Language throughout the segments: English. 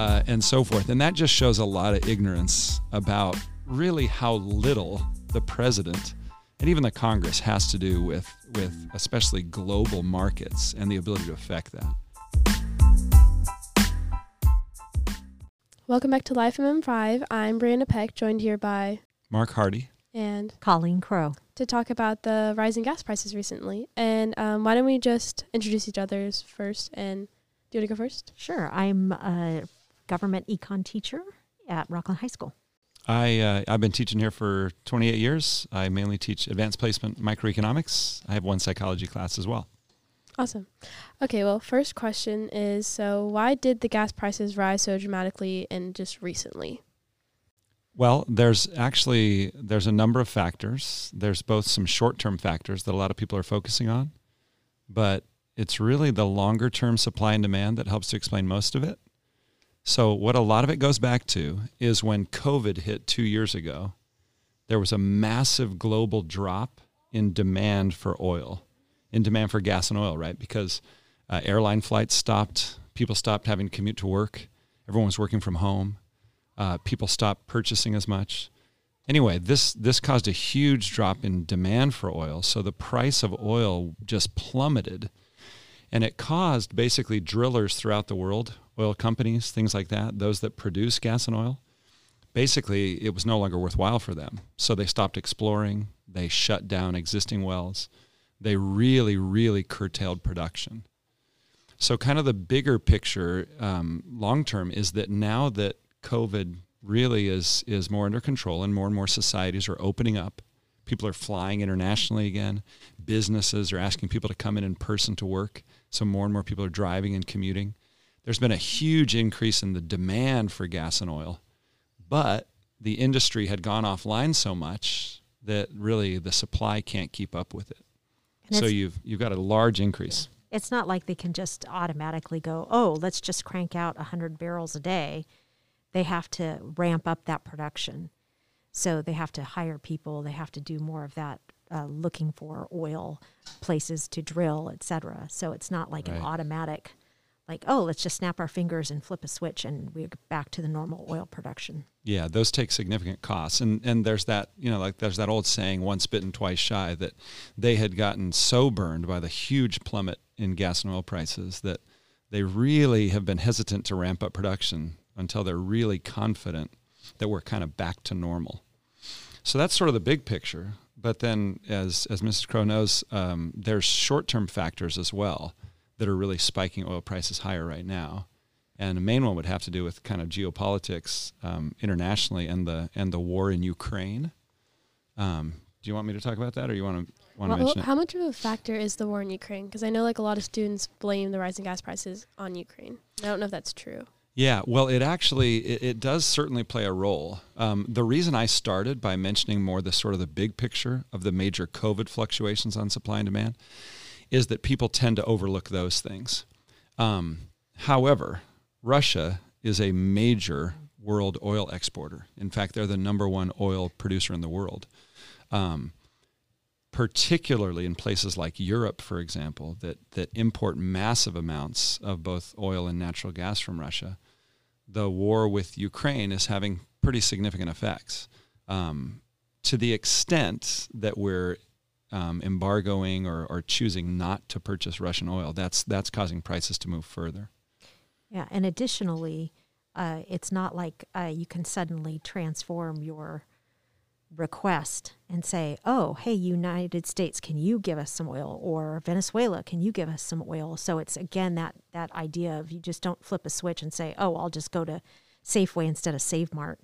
uh, and so forth. And that just shows a lot of ignorance about really how little the president and even the Congress has to do with, with especially global markets and the ability to affect that. Welcome back to Live from M5. I'm Brianna Peck, joined here by Mark Hardy and Colleen Crow to talk about the rising gas prices recently. And um, why don't we just introduce each other's first? And do you want to go first? Sure. I'm a government econ teacher at Rocklin High School. I uh, I've been teaching here for 28 years. I mainly teach advanced placement microeconomics. I have one psychology class as well. Awesome. Okay, well, first question is so why did the gas prices rise so dramatically and just recently? Well, there's actually there's a number of factors. There's both some short-term factors that a lot of people are focusing on, but it's really the longer-term supply and demand that helps to explain most of it. So, what a lot of it goes back to is when COVID hit two years ago, there was a massive global drop in demand for oil, in demand for gas and oil, right? Because uh, airline flights stopped, people stopped having to commute to work, everyone was working from home, uh, people stopped purchasing as much. Anyway, this this caused a huge drop in demand for oil, so the price of oil just plummeted, and it caused basically drillers throughout the world oil companies, things like that, those that produce gas and oil, basically it was no longer worthwhile for them. So they stopped exploring, they shut down existing wells, they really, really curtailed production. So, kind of the bigger picture um, long term is that now that COVID really is, is more under control and more and more societies are opening up, people are flying internationally again, businesses are asking people to come in in person to work. So, more and more people are driving and commuting there's been a huge increase in the demand for gas and oil, but the industry had gone offline so much that really the supply can't keep up with it. And so you've you've got a large increase. It's not like they can just automatically go, "Oh, let's just crank out 100 barrels a day." They have to ramp up that production. So they have to hire people, they have to do more of that uh, looking for oil places to drill, etc. So it's not like right. an automatic like, oh, let's just snap our fingers and flip a switch and we're back to the normal oil production. Yeah, those take significant costs. And and there's that, you know, like there's that old saying, once bitten, twice shy, that they had gotten so burned by the huge plummet in gas and oil prices that they really have been hesitant to ramp up production until they're really confident that we're kind of back to normal. So that's sort of the big picture. But then, as as Mrs. Crow knows, um, there's short-term factors as well that are really spiking oil prices higher right now. And the main one would have to do with kind of geopolitics um, internationally and the and the war in Ukraine. Um, do you want me to talk about that, or you want to want well, to mention How much of a factor is the war in Ukraine? Because I know like a lot of students blame the rising gas prices on Ukraine. I don't know if that's true. Yeah, well, it actually it, it does certainly play a role. Um, the reason I started by mentioning more the sort of the big picture of the major COVID fluctuations on supply and demand is that people tend to overlook those things. Um, however, Russia is a major world oil exporter. In fact, they're the number one oil producer in the world. Um, particularly in places like Europe, for example, that, that import massive amounts of both oil and natural gas from Russia, the war with Ukraine is having pretty significant effects. Um, to the extent that we're um, embargoing or, or choosing not to purchase Russian oil, that's that's causing prices to move further. Yeah, and additionally, uh, it's not like uh, you can suddenly transform your request and say, "Oh, hey, United States, can you give us some oil?" or "Venezuela, can you give us some oil?" So it's again that that idea of you just don't flip a switch and say, "Oh, I'll just go to Safeway instead of Save Mart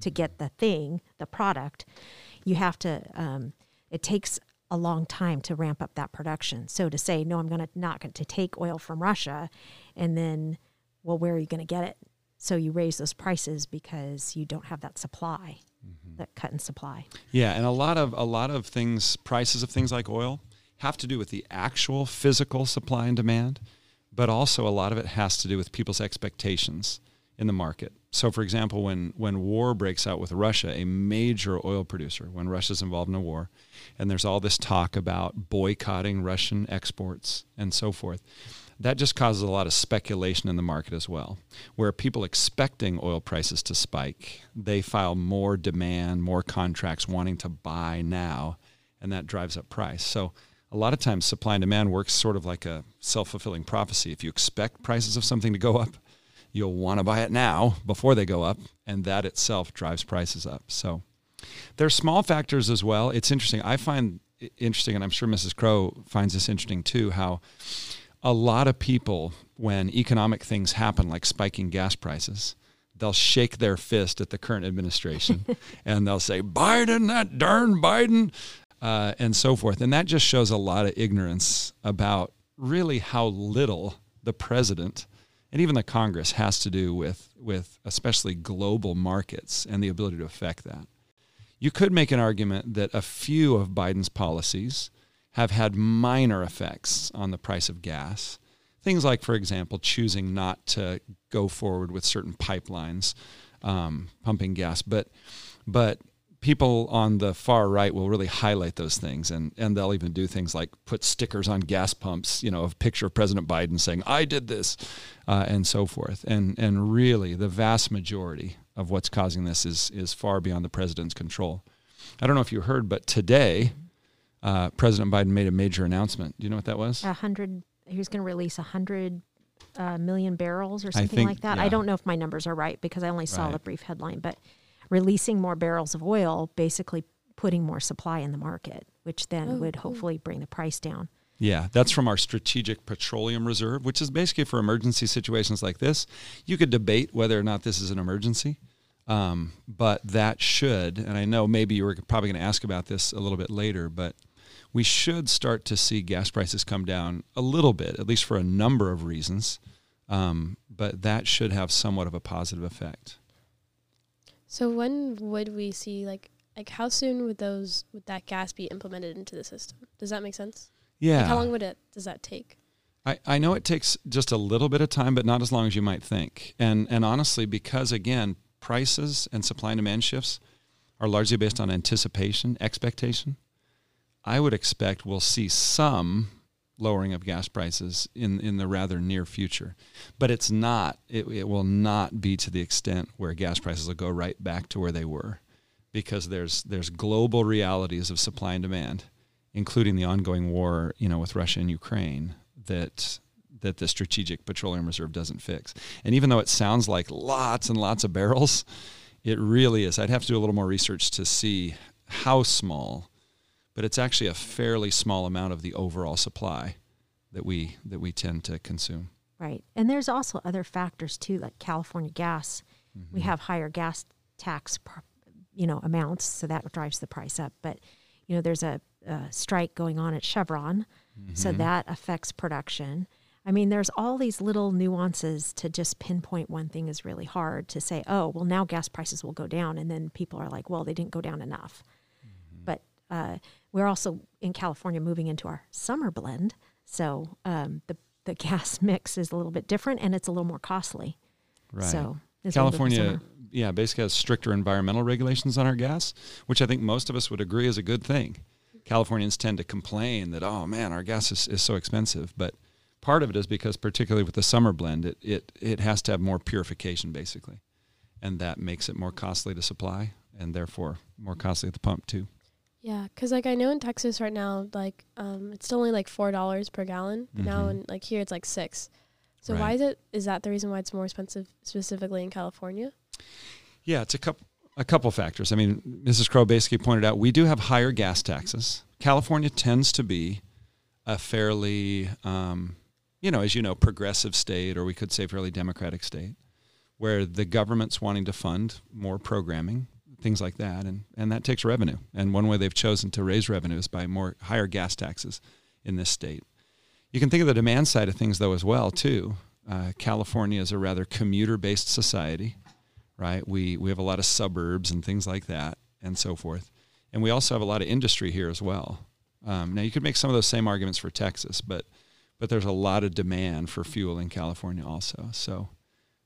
to get the thing, the product." You have to um, it takes a long time to ramp up that production. So to say, no, I'm going to not going to take oil from Russia, and then, well, where are you going to get it? So you raise those prices because you don't have that supply, mm-hmm. that cut in supply. Yeah, and a lot of a lot of things, prices of things like oil, have to do with the actual physical supply and demand, but also a lot of it has to do with people's expectations in the market. So, for example, when when war breaks out with Russia, a major oil producer, when Russia's involved in a war, and there's all this talk about boycotting Russian exports and so forth, that just causes a lot of speculation in the market as well. Where people expecting oil prices to spike, they file more demand, more contracts wanting to buy now, and that drives up price. So a lot of times supply and demand works sort of like a self-fulfilling prophecy. If you expect prices of something to go up, you'll want to buy it now before they go up, and that itself drives prices up. So there's small factors as well. It's interesting. I find interesting, and I'm sure Mrs. Crow finds this interesting too, how a lot of people, when economic things happen, like spiking gas prices, they'll shake their fist at the current administration and they'll say, Biden, that darn Biden, uh, and so forth. And that just shows a lot of ignorance about really how little the president and even the Congress has to do with, with especially global markets and the ability to affect that. You could make an argument that a few of Biden's policies have had minor effects on the price of gas. Things like, for example, choosing not to go forward with certain pipelines um, pumping gas, but but people on the far right will really highlight those things and, and they'll even do things like put stickers on gas pumps, you know, a picture of President Biden saying, I did this, uh, and so forth. And, and really, the vast majority of what's causing this is, is far beyond the president's control. I don't know if you heard, but today, uh, President Biden made a major announcement. Do you know what that was? A hundred. He was going to release a hundred uh, million barrels or something think- like that. yeah. I don't know if my numbers are right because I only saw Right. the brief headline, but releasing more barrels of oil, basically putting more supply in the market, which then Oh, would cool. hopefully bring the price down. Yeah, that's from our Strategic Petroleum Reserve, which is basically for emergency situations like this. You could debate whether or not this is an emergency, um, but that should, and I know maybe you were probably going to ask about this a little bit later, but we should start to see gas prices come down a little bit, at least for a number of reasons. Um, but that should have somewhat of a positive effect. So when would we see like like how soon would those would that gas be implemented into the system? Does that make sense? Yeah. Like how long would it does that take? I, I know it takes just a little bit of time, but not as long as you might think. And and honestly, because again, prices and supply and demand shifts are largely based on anticipation, expectation. I would expect we'll see some lowering of gas prices in, in the rather near future. But it's not, it, it will not be to the extent where gas prices will go right back to where they were because there's, there's global realities of supply and demand, including the ongoing war, you know, with Russia and Ukraine that that the strategic petroleum reserve doesn't fix. And even though it sounds like lots and lots of barrels, it really is. I'd have to do a little more research to see how small, but it's actually a fairly small amount of the overall supply that we that we tend to consume. Right. And there's also other factors too, like California gas. We Mm-hmm. have higher gas tax, you know, amounts, so that drives the price up. But you know, there's a, a strike going on at Chevron, so Mm-hmm. that affects production. I mean, there's all these little nuances to just pinpoint one thing is really hard to say, oh, well, now gas prices will go down. And then people are like, well, they didn't go down enough. Mm-hmm. But uh, we're also in California moving into our summer blend. So um, the, the gas mix is a little bit different and it's a little more costly. Right. So it's a little bit California, yeah, basically has stricter environmental regulations on our gas, which I think most of us would agree is a good thing. Californians tend to complain that, oh man, our gas is, is so expensive. But part of it is because, particularly with the summer blend, it, it, it has to have more purification, basically. And that makes it more costly to supply and therefore more costly at the pump, too. Yeah, because like I know in Texas right now, like um, it's still only like four dollars per gallon but now, and like here it's like six. So why is it? Is that the reason why it's more expensive specifically in California? Yeah, it's a couple a couple factors. I mean, Mrs. Crow basically pointed out we do have higher gas taxes. California tends to be a fairly, um, you know, as you know, progressive state, or we could say fairly democratic state, where the government's wanting to fund more programming, things like that, and and that takes revenue. And one way they've chosen to raise revenue is by more higher gas taxes in this state. You can think of the demand side of things though as well too. Uh, California is a rather commuter-based society right? We we have a lot of suburbs and things like that, and so forth, and we also have a lot of industry here as well. Um, now you could make some of those same arguments for Texas, but but there's a lot of demand for fuel in California also. So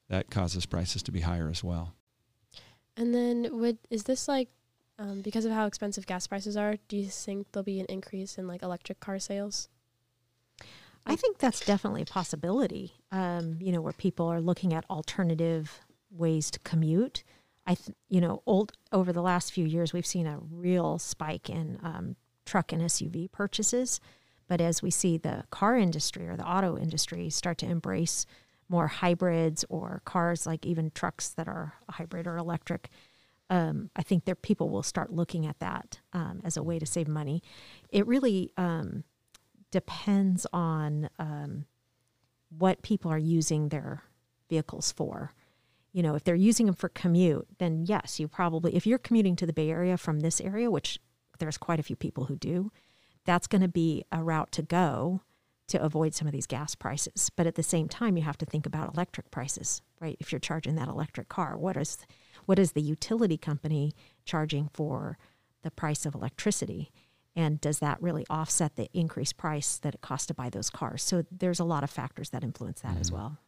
that causes prices to be higher as well. And then would is this like um, because of how expensive gas prices are? Do you think there'll be an increase in like electric car sales? I think that's definitely a possibility. Um, you know, where people are looking at alternative ways to commute. I, th- you know, old over the last few years, we've seen a real spike in um, truck and SUV purchases. But as we see the car industry or the auto industry start to embrace more hybrids or cars like even trucks that are hybrid or electric, um, I think there people will start looking at that um, as a way to save money. It really um, depends on um, what people are using their vehicles for. You know, if they're using them for commute, then yes, you probably if you're commuting to the Bay Area from this area, which there's quite a few people who do, that's going to be a route to go to avoid some of these gas prices. But at the same time, you have to think about electric prices, right? If you're charging that electric car, what is what is the utility company charging for the price of electricity? And does that really offset the increased price that it costs to buy those cars? So there's a lot of factors that influence that mm-hmm. as well.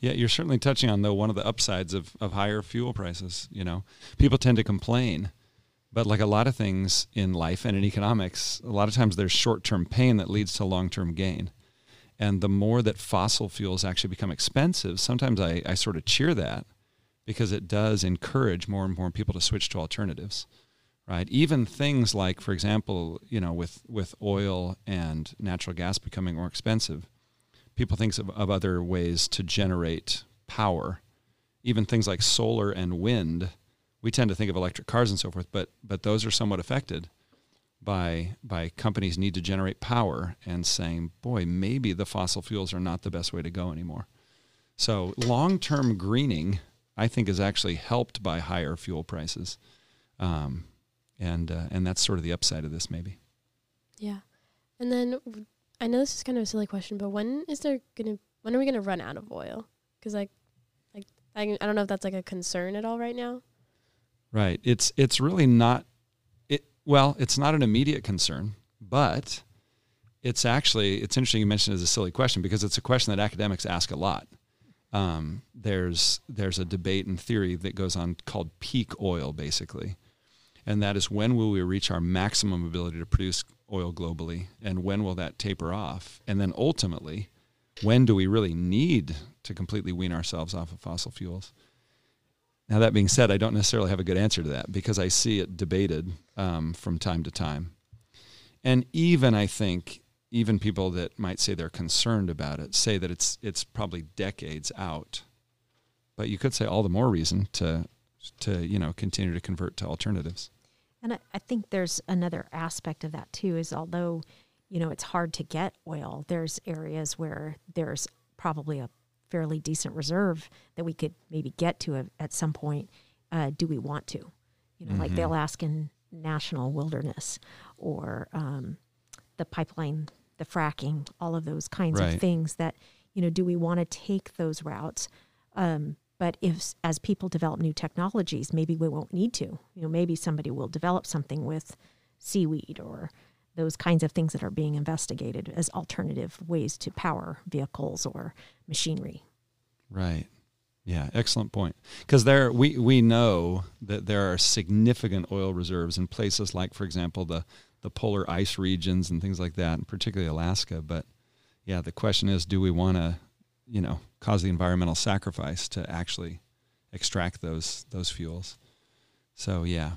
Yeah, you're certainly touching on though one of the upsides of, of higher fuel prices. You know, people tend to complain, but like a lot of things in life and in economics, a lot of times there's short term pain that leads to long term gain. And the more that fossil fuels actually become expensive, sometimes I, I sort of cheer that because it does encourage more and more people to switch to alternatives right? Even things like for example you know with with oil and natural gas becoming more expensive people think of, of other ways to generate power. Even things like solar and wind we tend to think of electric cars and so forth but but those are somewhat affected by by companies need to generate power and saying boy maybe the fossil fuels are not the best way to go anymore so long-term greening I think is actually helped by higher fuel prices, um, and uh, and that's sort of the upside of this, maybe. Yeah, and then I know this is kind of a silly question, but when is there gonna when are we gonna run out of oil? Because like, like I, I don't know if that's like a concern at all right now. Right. It's it's really not. Well, it's not an immediate concern, but it's actually it's interesting you mentioned it as a silly question because it's a question that academics ask a lot. Um, there's there's a debate and theory that goes on called peak oil, basically, and that is when will we reach our maximum ability to produce oil globally, and when will that taper off, and then ultimately, when do we really need to completely wean ourselves off of fossil fuels? Now, that being said, I don't necessarily have a good answer to that because I see it debated um, from time to time. And even I think even people that might say they're concerned about it say that it's it's probably decades out. But you could say all the more reason to to you know continue to convert to alternatives. And I, I think there's another aspect of that too. Is although you know it's hard to get oil, there's areas where there's probably a fairly decent reserve that we could maybe get to a, at some point. Uh, do we want to? You know, mm-hmm. like the Alaskan National Wilderness or um, the pipeline the fracking, all of those kinds right. of things that, you know, do we want to take those routes? Um, but if, as people develop new technologies, maybe we won't need to. You know, maybe somebody will develop something with seaweed or those kinds of things that are being investigated as alternative ways to power vehicles or machinery. Right. Yeah, excellent point. Because there, we we know that there are significant oil reserves in places like, for example, the the polar ice regions and things like that, and particularly Alaska. But yeah, the question is, do we want to, you know, cause the environmental sacrifice to actually extract those those fuels? So yeah,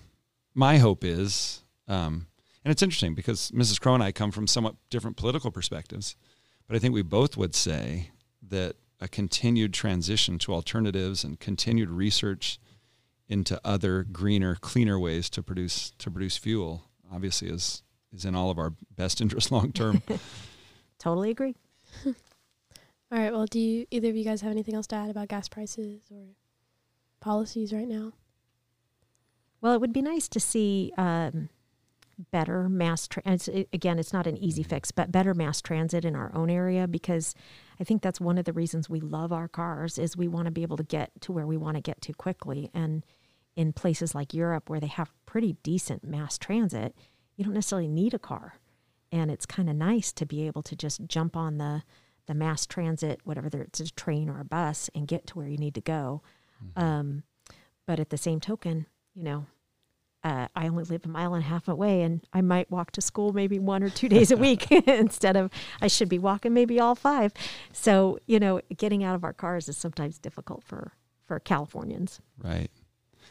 my hope is, um, and it's interesting because Mrs. Crow and I come from somewhat different political perspectives, but I think we both would say that a continued transition to alternatives and continued research into other greener, cleaner ways to produce to produce fuel obviously is is in all of our best interest long term. totally agree. all right. Well, do you either of you guys have anything else to add about gas prices or policies right now? Well, it would be nice to see um, better mass. Tra- it's, it, again, it's not an easy fix, but better mass transit in our own area because I think that's one of the reasons we love our cars is we want to be able to get to where we want to get to quickly and in places like Europe where they have pretty decent mass transit, you don't necessarily need a car. And it's kind of nice to be able to just jump on the the mass transit, whatever it's a train or a bus, and get to where you need to go. Mm-hmm. Um, but at the same token, you know, uh, I only live a mile and a half away, and I might walk to school maybe one or two days a week instead of I should be walking maybe all five. So you know, getting out of our cars is sometimes difficult for for Californians. Right.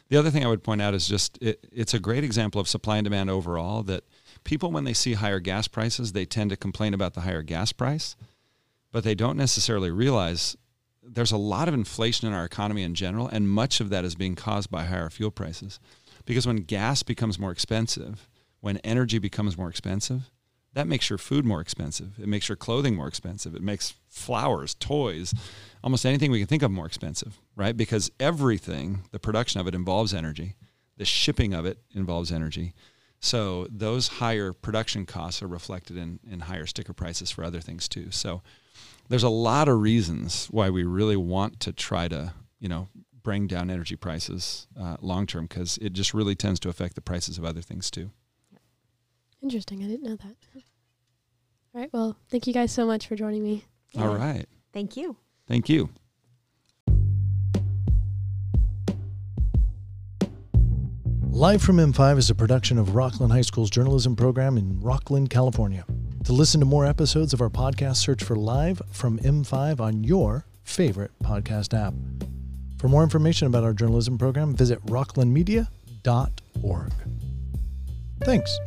The other thing I would point out is just it, it's a great example of supply and demand overall that people, when they see higher gas prices, they tend to complain about the higher gas price, but they don't necessarily realize there's a lot of inflation in our economy in general, and much of that is being caused by higher fuel prices. Because when gas becomes more expensive, when energy becomes more expensive, that makes your food more expensive. It makes your clothing more expensive. It makes flowers, toys, almost anything we can think of more expensive, right? Because everything, the production of it involves energy, the shipping of it involves energy. So those higher production costs are reflected in, in higher sticker prices for other things too. So there's a lot of reasons why we really want to try to, you know, bring down energy prices uh, long term because it just really tends to affect the prices of other things too. Interesting. I didn't know that. All right. Well, thank you guys so much for joining me. All right. Thank you. Thank you. Live from M5 is a production of Rocklin High School's journalism program in Rocklin, California. To listen to more episodes of our podcast, search for Live from M5 on your favorite podcast app. For more information about our journalism program, visit rocklinmedia.org. Thanks.